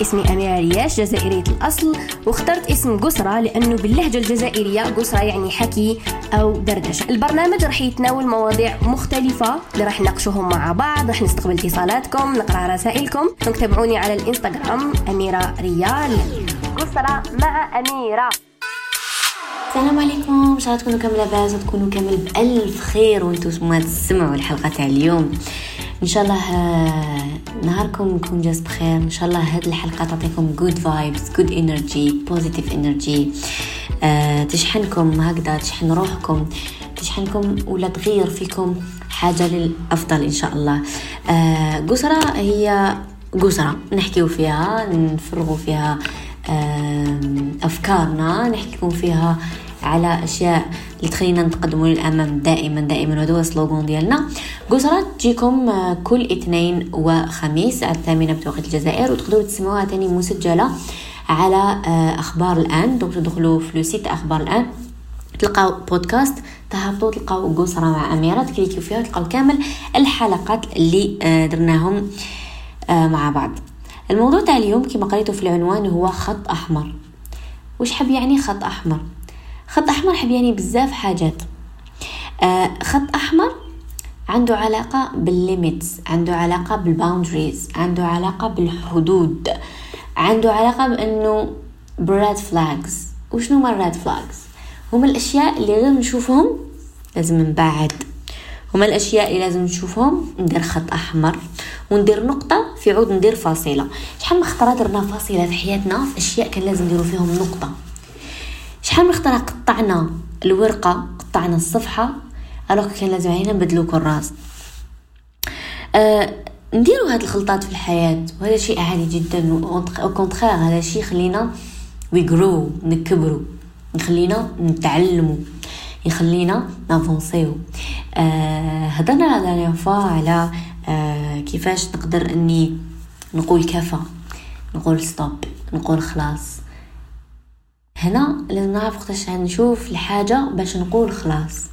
اسمي أميرة رياش جزائرية الأصل. واخترت اسم قسرة لأنه باللهجة الجزائرية قسرة يعني حكي أو دردشة. البرنامج راح يتناول مواضيع مختلفة اللي راح نناقشوهم مع بعض راح نستقبل اتصالاتكم نقرأ رسائلكم. تابعوني على الإنستغرام أميرة ريال. قسرة مع أميرة. السلام عليكم. إن شاء الله تكونوا كامل لاباس وتكونوا كامل بألف خير وأنتم تسمعوا الحلقة تاع اليوم. إن شاء الله آه، نهاركم يكون جاز بخير. إن شاء الله هذه الحلقة تعطيكم good vibes good energy positive energy تشحنكم هكذا تشحن روحكم تشحنكم ولا تغير فيكم حاجة للأفضل إن شاء الله. آه، قسرة هي قسرة نحكيو فيها نفرغوا فيها أفكارنا نحكي لكم فيها على أشياء اللي تخلينا نتقدموا للامام دائما دائما وهذا هو ال slogan ديالنا. قسرة تجيكم آه، كل اثنين وخميس الثامنة بتوقيت الجزائر وتقدروا تسمعوها تاني مسجلة على آه، أخبار الآن. donc تدخلوا في le site أخبار الآن تلقاو بودكاست تهبطوا تلقاو قسرة مع أميرة تكليكيو فيها تلقاو كامل الحلقات اللي آه، درناهم مع بعض. الموضوع تاع اليوم كما قريتوا في العنوان هو خط أحمر. وش حب يعني خط أحمر؟ خط أحمر حب يعني بزاف حاجات. آه خط أحمر عنده علاقة بال limits عنده علاقة بال boundaries عنده علاقة بالحدود عنده علاقة بأنه ب red flags وشنو هما ال red flags هما الأشياء اللي غير نشوفهم لازم نبعد هما الأشياء اللي لازم نشوفهم ندير خط أحمر وندير نقطة في عوض ندير فاصلة. شحال من خطره درنا فاصلة في حياتنا في أشياء كان لازم نديرو فيهم نقطة. شحال من خطره قطعنا الورقة قطعنا الصفحة؟ alors كان لازم علينا نبدلو كراس أه نديرو هاد الغلطات في الحياة وهذا شيء عادي جدا au contraire هذا شيء يخلينا we grow نكبرو يخلينا نتعلمو يخلينا نافونسيو. آه هضرنا la fois على آه كيفاش نقدر إني نقول كفى نقول stop نقول خلاص. هنا لازم نعرف وقتاش نشوف الحاجة باش نقول خلاص.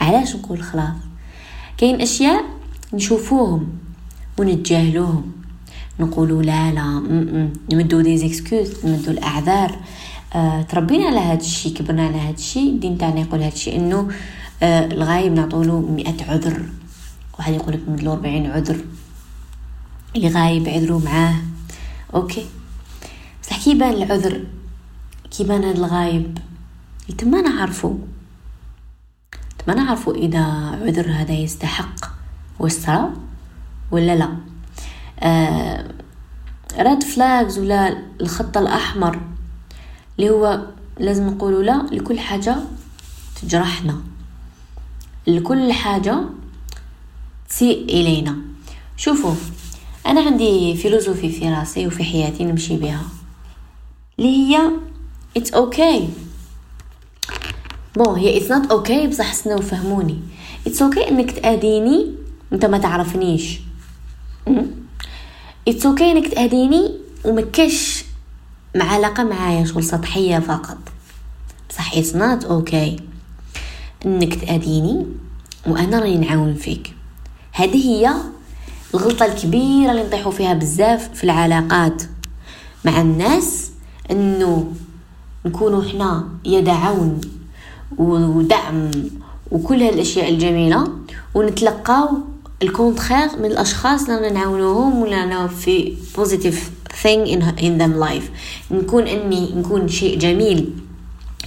علاش نقول خلاص؟ كاين أشياء نشوفوهم ونتجاهلوهم. نقولوا لا لا نمدو des excuses نمدو الأعذار. آه تربينا على هذا الشيء كبرنا على هذا الشيء الدين تاعنا يقول هذا الشيء إنه آه الغايب نعطولو مئة عذر. واحد يقول لك مدلو ربعين عذر. اللي غايب عذروا معاه. okay. بصح كي يبان العذر كي يبان هذا الغايب تما نعرفو. تما نعرفو إذا عذر هذا يستحق وصرا ولا لا. آه red flags ولا الخط الأحمر اللي هو لازم نقولوا لا لكل حاجة تجرحنا. لكل حاجة تسيء إلينا. شوفوا أنا عندي philosophie في راسي وفي حياتي نمشي بها. اللي هي it's okay. bon هي it's not okay بصح سنو فهموني. It's okay إنك تأذيني انت ما تعرفنيش. It's okay إنك تأذيني ومكش مع علاقة معايا شغل سطحية فقط. بصح it's not okay إنك تأذيني وأنا راني نعاون فيك. هذه هي الغلطة الكبيرة اللي نطيحوا فيها بزاف في العلاقات مع الناس إنه نكونوا حنا يد عون ودعم وكل هالأشياء الجميلة ونتلقاو الكونتخير من الأشخاص اللي نعاونوهم ولا أنا في بوزيتيف thing in, in them life. نكون أني نكون شيء جميل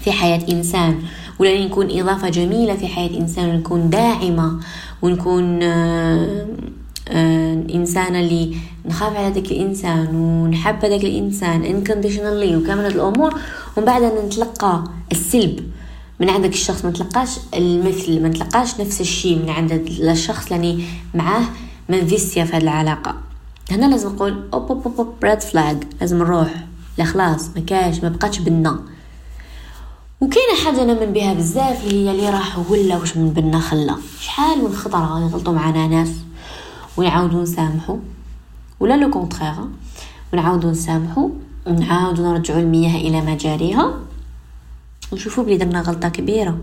في حياة إنسان ولا نكون إضافة جميلة في حياة إنسان ونكون داعمة ونكون آه آه إنسانة اللي نخاف على ذاك الإنسان ونحب هذاك الإنسان unconditionally وكامل هذه الأمور ومن بعد نتلقى السلب. من عندك الشخص ما تلقاش المثل ما تلقاش نفس الشيء من عند الشخص اللي معاه من فيسيا في هذه العلاقة. هنا لازم نقول hop hop hop, hop red flag لازم نروح. لا خلاص ما كاش ما بقاتش بنا. وكاينة حاجة نؤمن بها بزاف اللي هي اللي راح ولا واش من بنا خلا. شحال من خطرة يغلطوا معنا ناس؟ ونعاودو نسامحو. ولا le contraire ونعاودو نسامحو ونعاودو نرجعو المياه إلى مجاريها. ونشوفو بلي درنا غلطة كبيرة.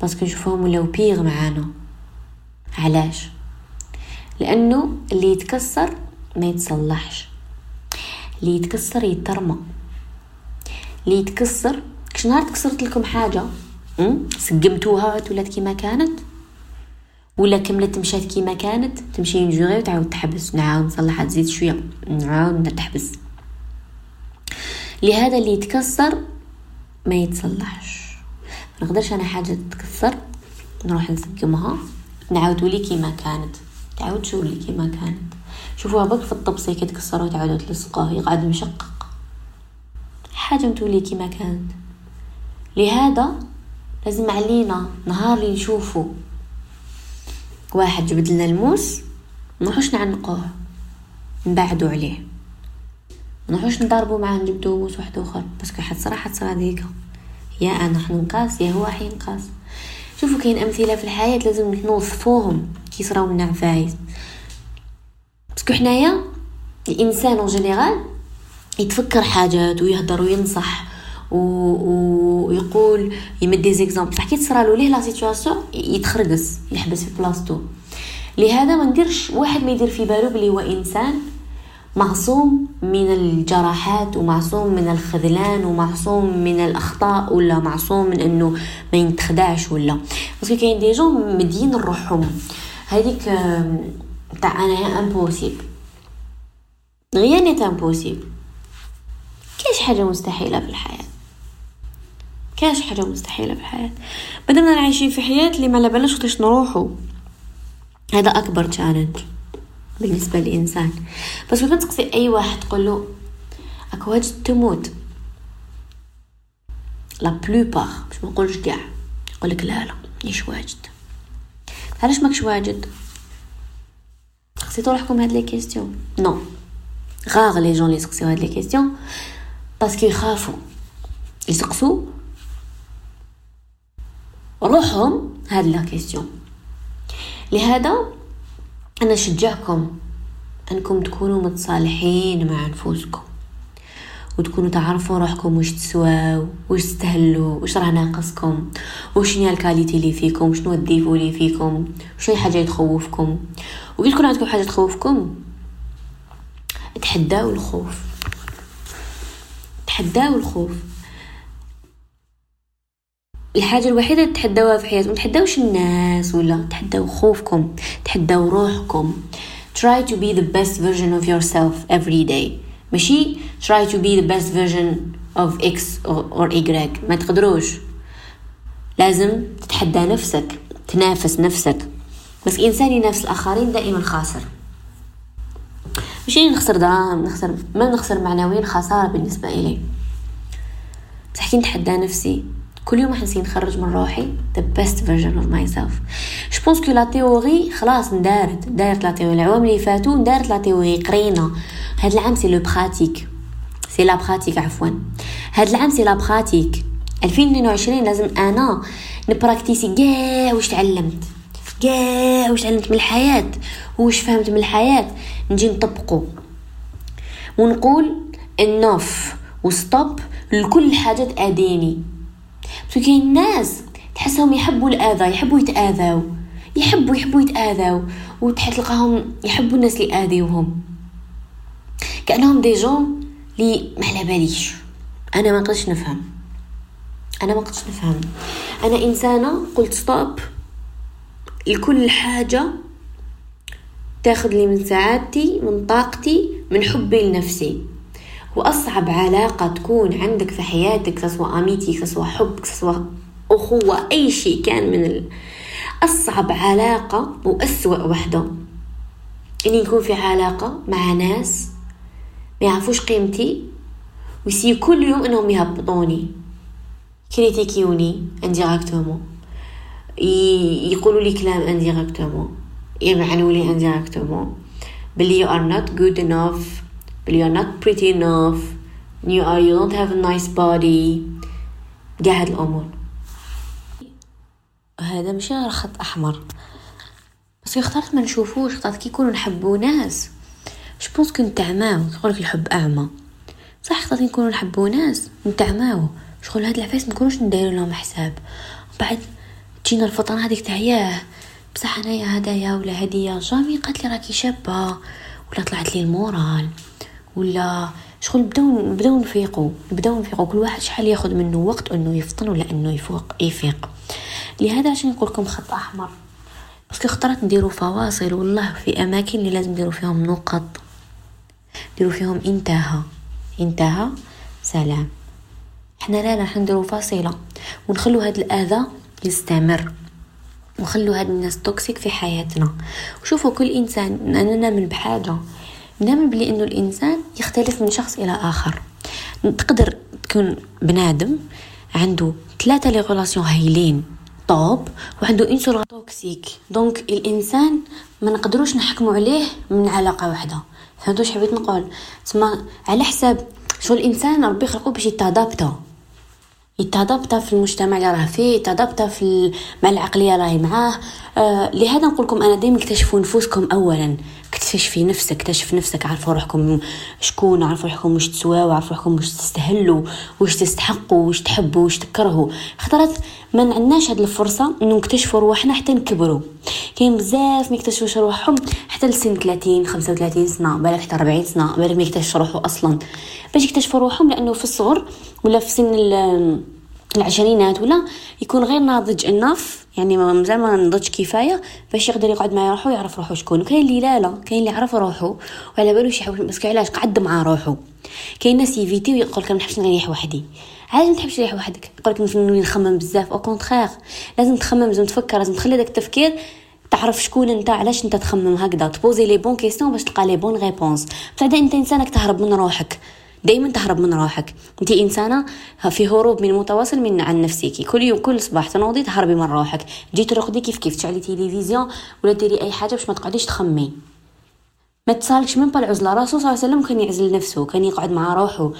باسكو نشوفوهم ولاو بيغ معانا. علاش؟ لأنه اللي يتكسر ما يتصلحش. اللي يتكسر يترمى. اللي يتكسر كش نهار تكسرت لكم حاجة؟ سقمتوها ولات كيما كانت؟ ولا كملت مشات كيما كانت تمشي نجوغي وتعاود تحبس نعاود نصلحها تزيد شوية نعاود تحبس لهذا اللي يتكسر ما يتصلحش. نقدرش أنا حاجة تتكسر نروح نسقمها نعاود ولي كيما كانت. تعاود تولي كيما كانت. شوفوها برك في الطبسي كي تكسروا تعاودوا تلصقوه يقعد مشقق. حاجة متولي كيما كانت. لهذا لازم علينا نهار اللي نشوفو واحد جبد لنا الموس نروحوش نعنقوه. نبعدو عليه. نروحوش نضربو معاه نجبدو موس واحد آخر. parce que حد صراحة تصرا هذيك. يا أنا حنقاس يا هو حينقاس شوفوا كاين أمثلة في الحياة لازم نوصفوهم كي صراو لنا عفايس parce que حنايا الإنسان en général يتفكر حاجات ويهضر وينصح. ويقول يمد des exemples. حكيت صرالو ليه la situation؟ يتخرقس يحبس في بلاصتو. لهذا ما نديرش واحد ما يدير في بالو بلي هو إنسان معصوم من الجراحات ومعصوم من الخذلان ومعصوم من الأخطاء ولا معصوم من إنه ما ينتخدعش ولا. بس كاين des gens مدين روحهم هذيك تاع أنا impossible غير نيت impossible كاش حاجة مستحيلة في الحياة. كاش حاجة مستحيلة في الحياة. بدنا عايشين في حياة اللي ما بالناش وقتاش نروحو هذا أكبر challenge بالنسبة للإنسان. بس كنت تسقسي أي واحد تقول له اك واجد تموت. la plupart باش ما نقولش كاع يقول لك لا لا مانيش واجد؟ علاش ماكش واجد؟ سقسيتو روحكم هاد les questions non? rares les gens لي سقسيو هاد les questions parce que يخافوا يسقسوا روحهم هاد les questions لهذا أنا نشجعكم أنكم تكونوا متصالحين مع نفوسكم وتكونوا تعرفوا روحكم واش تسواو واش تستهلوا واش راه ناقصكم واش هي ال qualité اللي فيكم شنو ال défaut اللي فيكم شنو حاجة تخوفكم وكي تكون عندكم حاجة تخوفكم تحداو الخوف. تحداو الخوف. الحاجة الوحيدة اللي تحداوها في حياتكم تحداوش الناس ولا تحداو خوفكم تحداو روحكم. Try to be the best version of yourself every day. ماشي؟ Try to be the best version of x or y. ما تقدروش. لازم تتحدى نفسك تنافس نفسك. بس إنسان ينافس الآخرين دائما خاسر. ماشي؟ نخسر دراهم نخسر ما نخسر معنويا خسارة بالنسبة إلي. بس حكي نتحدى نفسي كل يوم حنسي نخرج من روحي. The best version of myself. je pense que la théorie خلاص ندارت دارت la théorie العوام اللي فاتو ندارت la théorie قرينا. هاد العام c'est le pratique c'est la pratique عفوا. هاد العام c'est la pratique 2022 لازم أنا نبراكتيسي كاع واش تعلمت. كاع واش تعلمت من الحياة. واش فهمت من الحياة. نجي نطبقو. ونقول انوف وستوب لكل حاجة تأذيني بس كاين ناس تحسهم يحبوا الاذى يحبوا يتاذوا يحبوا يحبوا يتاذوا تلقاهم يحبوا الناس اللي اذيوهم كانهم دي جون لي ما على باليش أنا ما نقدرش نفهم أنا ما نقدرش نفهم أنا انسانه قلت ستوب لكل حاجة تاخذ لي من سعادتي من طاقتي من حبي لنفسي وأصعب علاقة تكون عندك في حياتك سواء أميتي سواء حب سواء أخوة أي شيء كان من ال... أصعب علاقة وأسوأ وحدة. إني يكون في علاقة مع ناس ما يعرفوش قيمتي ويسيو كل يوم إنهم يهبطوني. يكريتيكيوني indirectement يقولوا لي كلام indirectement يمعنوا لي indirectement بلي you are not good enough. بلي you are not pretty enough. You are you don't have a nice body. قاع هاد الأمور. هذا ماشي غير خط أحمر. بس اخترت ما نشوفوش اخترت كي يكونوا نحبو ناس. je pense que نتعماو يقولك الحب اعمى صح اخترت نكونوا نحبو ناس. نتعماو شغل هاد العفايس مكونوش نديرو لهم حساب. بعد تجينا الفطنة هذيك تاع ياه. بصح أنايا هدايا ولا هدية. jamais قالت لي راكي شابة. ولا طلعت لي ال moral. ولا شغل بداو نبداو نفيقوا نبداو نفيقوا كل واحد شحال ياخذ منه وقت انه يفطن ولا إنه يفوق يفيق. لهذا عشان نقول لكم خط أحمر. parce que خطرات نديرو فواصل والله في أماكن اللي لازم نديرو فيهم نقط. نديرو فيهم انتهى. انتهى. سلام. حنا لا راح نديرو فاصلة. ونخلو هذا الأذى يستمر. وخلو هاد الناس toxiques في حياتنا. وشوفوا كل إنسان أنا نامن بحاجة. نامن بلي إنه الإنسان يختلف من شخص إلى آخر. تقدر تكون بنادم عنده ثلاثة les relations هايلين top وعنده une seule toxique donc الإنسان ما نقدروش نحكموا عليه من علاقة واحدة. فهمتوا حبيت نقول؟ تسمى على حساب شو الإنسان ربي خلقو باش يتادابتا يتادابتا في المجتمع اللي راه فيه يتادابتا في مع العقليه راهي معاه. آه لهذا نقول لكم أنا دائما اكتشفوا نفوسكم اولا. اكتشفي نفسك اكتشف نفسك عرفوا روحكم شكون عرفوا روحكم واش تسواو عرفوا روحكم واش تستهلوا واش تستحقوا واش تحبوا واش تكرهوا. خطرات ما عندناش هاد الفرصة إنه نكتشفوا رواحنا حتى نكبروا. كاين بزاف ما يكتشفوش رواحهم حتى لسن 30 35 سنة بالك حتى 40 سنة بالك ما روحو أصلا. باش يكتشفوا روحهم لأنه في الصغر ولا في سن العشرينات ولا يكون غير ناضج انف يعني مازال ما نضج كفاية باش يقدر يقعد مع روحو يعرف روحو شكون. وكاين اللي لا لا كاين اللي يعرف روحو وعلى بالو يحاول بس علاش؟ قعد مع روحو. كاين ناس يفيتي ويقول لك ما نحبش نريح وحدي. علاش ما تحبش تريح وحدك؟ يقول لك نخمم بزاف. au contraire لازم تخمم لازم تفكر لازم تخلي داك التفكير تعرف شكون انت علاش انت تخمم هكذا؟ تبوزي les bonnes questions باش تلقى les bonnes réponses. بعدا انت انسانك تهرب من روحك. دائما تهرب من روحك. انت انسانة في هروب من متواصل من عن نفسك. كل يوم كل صباح تنوضي تهربي من روحك. تجي ترقدي كيف كيف؟ تشعلي تلفزيون ولا ديري أي حاجة باش ما تقعديش تخمي ما تصالكش من بالعزله الرسول صلى الله عليه وسلم كان يعزل نفسه كان يقعد مع روحه.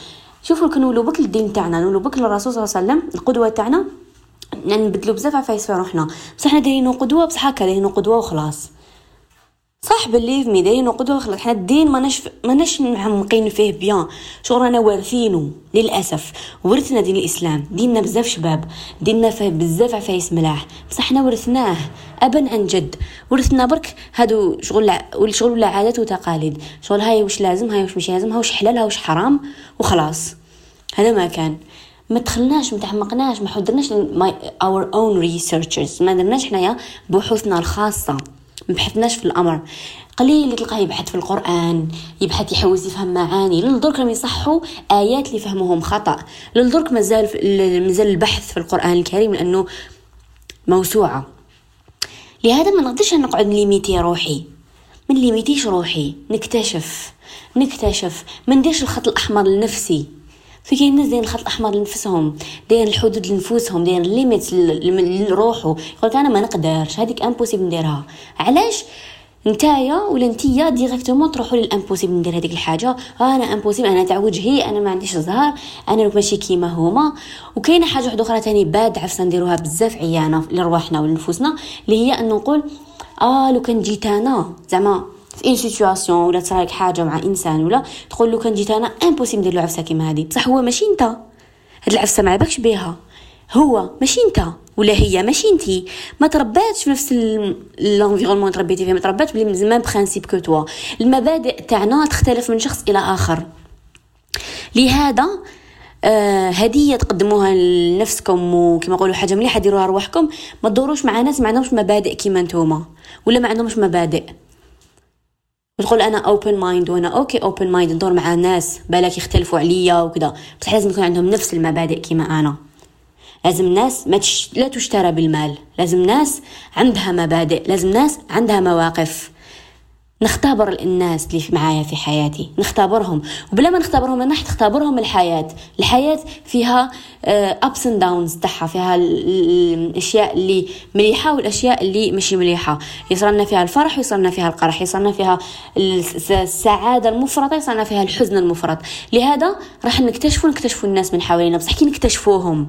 شوفوا كنولو برك الدين تاعنا نولو برك الرسول صلى الله عليه وسلم القدوة تاعنا. نبدلو بزاف عفايس في روحنا. بصح حنا دايرينو قدوه بصح هكا دايرينو قدوه وخلاص. صح believe me دايرين قدوه خلاص حنا الدين ماناش ماناش معمقين فيه bien. شغل رانا وارثينو للأسف. ورثنا دين الإسلام. ديننا بزاف شباب. ديننا فيه بزاف عفايس ملاح. بصح حنا ورثناه ابا عن جد. ورثنا برك هادو شغل شغل ولا عادات وتقاليد شغل هاي واش لازم هاي واش مش لازم هاي واش حلال هاي واش حرام وخلاص. هذا ما كان. ما دخلناش ما تعمقناش ما حضرناش our own researches ما درناش حنايا بحوثنا الخاصة. ما بحثناش في الأمر. قليل اللي تلقاه يبحث في القرآن يبحث يحوس يفهم معاني. للدرك راهم يصحوا آيات اللي فهموهم خطأ. لدرك مازال مازال البحث في القرآن الكريم لأنه موسوعة. لهذا ما نقدرش نقعد نليميتي روحي. ما نليميتيش روحي. نكتشف. نكتشف. ما نديرش الخط الأحمر لنفسي. في كاين ناس دايرين الخط الأحمر لنفسهم دايرين الحدود لنفوسهم دايرين ال limites لروحو. يقول أنا ما نقدرش هذيك impossible نديرها. علاش؟ نتايا ولا نتيا directement تروحوا لل impossible ندير هذيك الحاجة. آه أنا impossible أنا تاع وجهي أنا ما عنديش الزهر أنا ماشي كيما هما. وكاينة حاجة واحدة أخرى تاني bad عفسة نديروها بزاف عيانة لرواحنا ولنفوسنا اللي هي أن نقول آه لو كان جيت أنا زعما في une situation ولا تصرالك حاجة مع إنسان ولا تقول له كان جيت أنا impossible ندير له عفسة كيما هذه بصح هو ماشي أنت. هاد العفسة ما علاباكش بها. هو ماشي أنت. ولا هي ماشي انتي ما ترباتش في نفس ال environnement تربيتي فيه. ما ترباتش ب les mêmes principes que toi المبادئ تاعنا تختلف من شخص إلى آخر. لهذا آه هدية تقدموها لنفسكم وكما نقولوا حاجة مليحة ديروها رواحكم ما تدوروش مع ناس ما عندهمش مبادئ كيما نتوما. ولا ما عندهمش مبادئ. وتقول أنا open mind وأنا okay open mind ندور مع ناس بالك يختلفوا عليا وكذا بصح لازم يكون عندهم نفس المبادئ كيما أنا لازم ناس ما تش... لا تشترى بالمال. لازم ناس عندها مبادئ. لازم ناس عندها مواقف. نختبر الناس اللي معايا في حياتي. نختبرهم. وبلا ما نختبرهم أنا تختبرهم الحياة. الحياة فيها ups and downs تاعها. فيها الأشياء اللي مليحة والأشياء اللي ماشي مليحة. يصرنا فيها الفرح ويصرنا فيها القرح. يصرنا فيها السعادة المفرطة يصرنا فيها الحزن المفرط. لهذا راح نكتشفوا نكتشفوا الناس من حوالينا. بصح كي نكتشفوهم.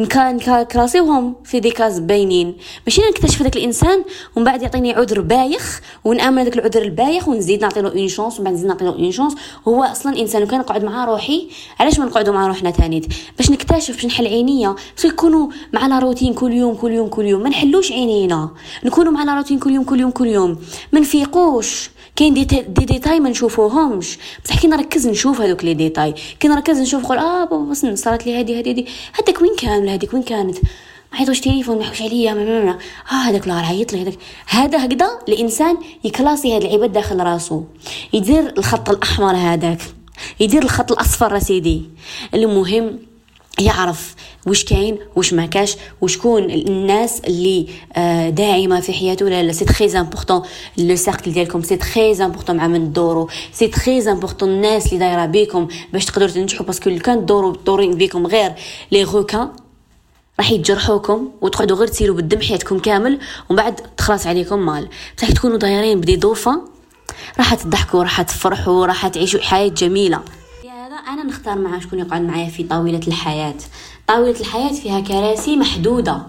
نكلاسيوهم في des cases باينين ماشي نكتشف داك الإنسان ومن بعد يعطيني عذر بايخ ونأمن داك العذر البايخ ونزيد نعطي له une chance ومن بعد نزيد نعطي له une chance هو أصلا إنسان وكان نقعد مع روحي علاش ما نقعدوا مع روحنا تانيت؟ باش نكتشف باش نحل عينيا. باش يكونوا معنا روتين كل يوم كل يوم كل يوم. ما نحلوش عينينا. نكونوا معنا روتين كل يوم كل يوم كل يوم. ما نفيقوش. كاين دي, دي ديتاي ما نشوفوهمش. بصح كي نركز نشوف هذوك les détails. كي نركز نشوف نقول آه بابا بس صارت لي هذه هذه هذاك وين كان هذيك وين كانت؟ ما عيطوش تليفون ما يحوش عليا ما آه هذاك لا عيط لي هذاك هذا هكذا الإنسان يكلاسي هاد العباد داخل راسو. يدير الخط الأحمر هذاك. يدير الخط الأصفر سيدي. المهم يعرف وش كاين وش ما كاش وشكون الناس اللي آه، داعمة في حياته لا لا c'est très important le cercle ديالكم c'est très important مع من تدوروا c'est très important الناس اللي دايرة بيكم باش تقدروا تنجحوا parce que لو كان دوروا دورين بيكم غير les requins راح يتجرحوكم وتقعدوا غير تسيروا بالدم حياتكم كامل ومن بعد تخلص عليكم مال. بصح تكونوا دايرين بدي ضوفة راح تضحكوا راح تفرحوا راح تعيشوا حياة جميلة. أنا نختار مع شكون يقعد معايا في طاولة الحياة. طاولة الحياة فيها كراسي محدودة.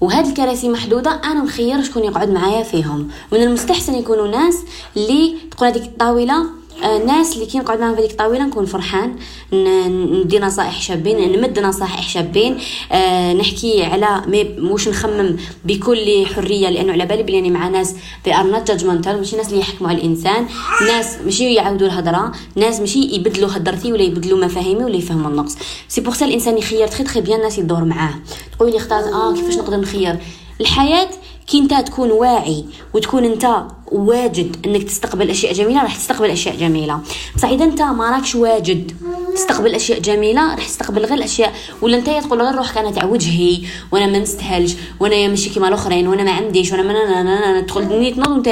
وهاد الكراسي محدودة أنا نخير شكون يقعد معايا فيهم. من المستحسن يكونوا ناس اللي تقول هذيك الطاولة الناس آه، اللي كي نقعد معاهم في هذيك الطاوله نكون فرحان ندي نصائح شابين نمد نصائح شابين. أه نحكي على مش نخمم بكل حرية لأنه على بالي بلي مع ناس they are not judgmental ماشي ناس اللي يحكموا على الإنسان. ناس ماشي يعاودوا الهضرة ناس ماشي يبدلوا هضرتي ولا يبدلوا مفاهيمي ولا يفهموا النقص. c'est pour الإنسان يخير très très bien الناس يدور معاه. تقولي اختار آه كيفاش نقدر نخير؟ الحياة كي انت تكون واعي وتكون انت واجد انك تستقبل أشياء جميلة راح تستقبل أشياء جميلة. بصح إذا انت ما راكش واجد تستقبل أشياء جميلة راح تستقبل غير الأشياء. ولا انت تقول غير روحك أنا تاع وجهي وأنا ما نستاهلش وأنا ماشي كيما الأخرين وأنا ما عنديش وأنا ما أنا تدخل نيت نوض وانت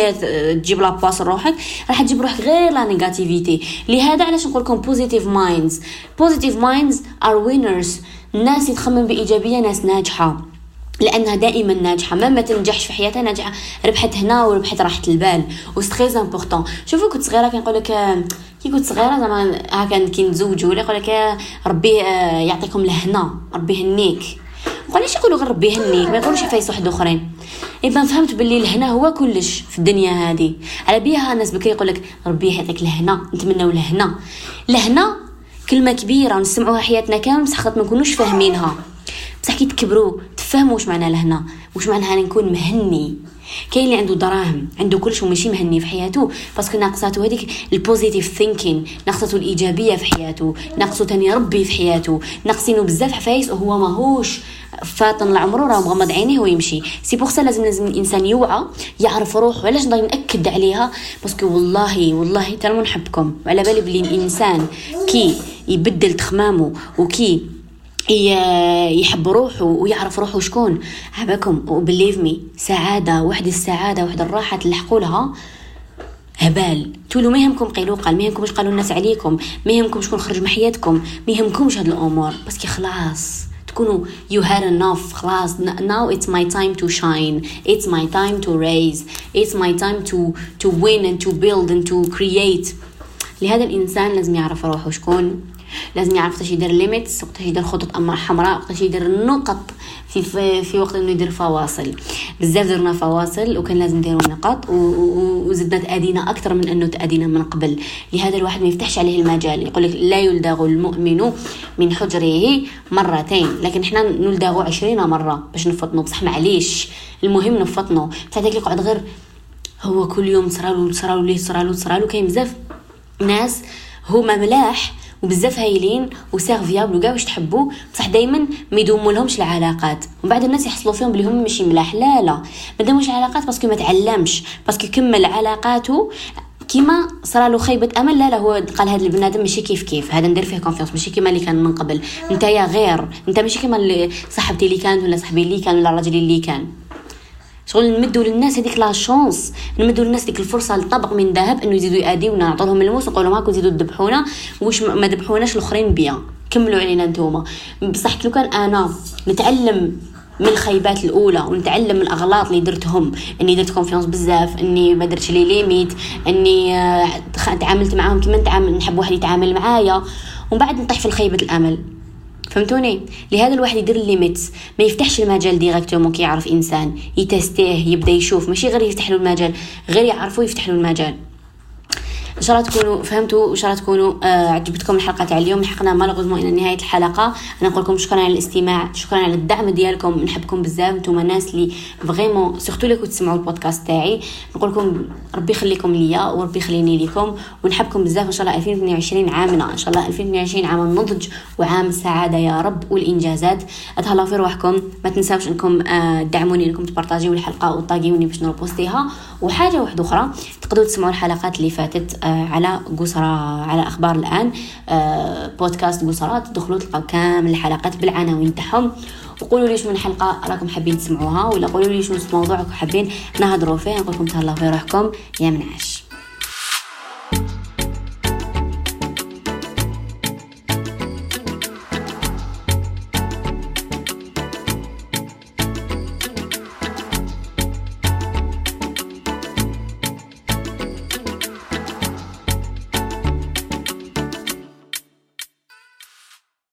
تجيب لاباس روحك راح تجيب روحك غير la négativité لهذا علاش نقول لكم positive minds positive minds are winners الناس يتخمم بإيجابية ناس ناجحة. لأنها دائما ناجحة ما ما تنجحش في حياتها ناجحة ربحت هنا وربحت راحه البال و très important شوفوا كنت صغيرة كنقول لك كي كنت صغيرة زعما هكا كي نتزوجوا ولا يقول لك ربي آه، يعطيكم الهنا ربي يهنيك. وعلاش يقولوا غير ربي يهنيك ما يقولوش عفايس واحد آخرين. اذا فهمت باللي الهنا هو كلش في الدنيا هذه. على بيها الناس بكري يقول لك ربي يعطيك الهنا نتمنوا الهنا الهنا كلمة كبيرة نسمعوها حياتنا كامل بصح ما نكونوش فاهمينها. بصح كي تكبروا تفهموا واش معنى لهنا واش معنى هاني نكون مهني. كاين اللي عنده دراهم عنده كلش وماشي مهني في حياته parce que ناقصاتو هذيك ال positive thinking ناقصاتو الإيجابية في حياته ناقصو تاني ربي في حياته. ناقصينو بزاف عفايس وهو ماهوش فاطن العمر راه مغمض عينيه ويمشي. c'est pour لازم لازم الإنسان يوعى يعرف روحه علاش نضل نأكد عليها؟ parce que والله والله ترى نحبكم وعلى بالي بلي الإنسان كي يبدل تخمامه وكي يحب روحه ويعرف روحه شكون. علاباكم و believe me سعادة وحدة السعادة وحدة الراحة تلحقوا لها. هبال. تولوا ما يهمكم قيلوا قال ما واش قالوا الناس عليكم. ما يهمكم شكون خرج من حياتكم. ما يهمكمش هاد الأمور. بس كي خلاص تكونوا you had enough. خلاص. now it's my time to shine. It's my time to rise. It's my time to to win and to build and to create. لهذا الإنسان لازم يعرف روحه شكون. لازم يعرف وقتاش يدير ليميتس وقتاش يدير خطوط اما حمراء وقتاش يدير النقط في في, في وقت إنه يدير فواصل. بزاف درنا فواصل وكان لازم نديروا نقاط وزدنا تأدينا أكثر من إنه تأدينا من قبل. لهذا الواحد ما يفتحش عليه المجال. يقول لك لا يلدغ المؤمن من حجره مرتين لكن إحنا نلدغ عشرين مرة باش نفطنوا بصح معليش المهم نفطنوا بصح داك يقعد غير هو كل يوم صرالو صرالو ليه؟ صرالو صرالو. كاين بزاف ناس هما ملاح وبزاف هايلين و serviables وكاع واش تحبوا بصح دائما ما يدوموا لهمش العلاقات. ومن بعد الناس يحصلوا فيهم بلي هم ماشي ملاح. لا لا. ما داموش العلاقات parce que ما تعلمش. parce que كمل علاقاته كيما صرالو خيبة أمل. لا لا هو قال هذا البنادم ماشي كيف كيف. هذا ندير فيه confiance ماشي كيما اللي كان من قبل. نتايا غير. انت ماشي كيما صاحبتي اللي كانت ولا صاحبي اللي كان ولا الراجل اللي كان. شغل نمدوا للناس هذيك la chance نمدوا للناس ديك الفرصة لطبق من ذهب إنه يزيدوا يأذيونا نعطوا لهم الموس ونقول لهم هاكو زيدوا تذبحونا. واش ما ذبحوناش الأخرين بيا. كملوا علينا نتوما. بصح لو كان؟ أنا نتعلم من الخيبات الأولى ونتعلم من الأغلاط اللي درتهم. إني درت confiance بزاف إني ما درتش les limites إني آه، تعاملت معاهم كيما نتعامل نحب واحد يتعامل معايا. ومن بعد نطيح في الخيبة الأمل. فهمتوني؟ لهذا الواحد يدير ال limites ما يفتحش المجال directement كي يعرف إنسان يتستيه يبدأ يشوف. ماشي غير يفتح له المجال غير يعرفه يفتح له المجال. إن شاء الله تكونوا فهمتوا وإن شاء الله تكونوا آه عجبتكم الحلقة تاع اليوم. لحقنا malheureusement إلى نهايه الحلقة. أنا نقول لكم شكرا على الاستماع شكرا على الدعم ديالكم. نحبكم بزاف. نتوما ناس اللي vraiment surtout اللي تسمعوا البودكاست تاعي. نقول لكم ربي يخليكم ليا وربي يخليني ليكم. ونحبكم بزاف إن شاء الله 2022 عامنا. إن شاء الله 2022 عام النضج وعام السعادة يا رب والإنجازات. أتهلاو في روحكم. ما تنساوش إنكم تدعموني إنكم تبارطاجيو الحلقة وطاقيوني باش نربوستيها. وحاجة واحدة أخرى تقدروا تسمعوا الحلقات اللي فاتت على قصرى على أخبار الآن. بودكاست قصرات تدخلوا تلقاو كامل الحلقات بالعناوين تاعهم. وقولوا لي شنو حلقه راكم حابين تسمعوها ولا قولوا لي شنو موضوع حابين نهضروا فيه. نقول لكم تهلاو في روحكم يا منعش.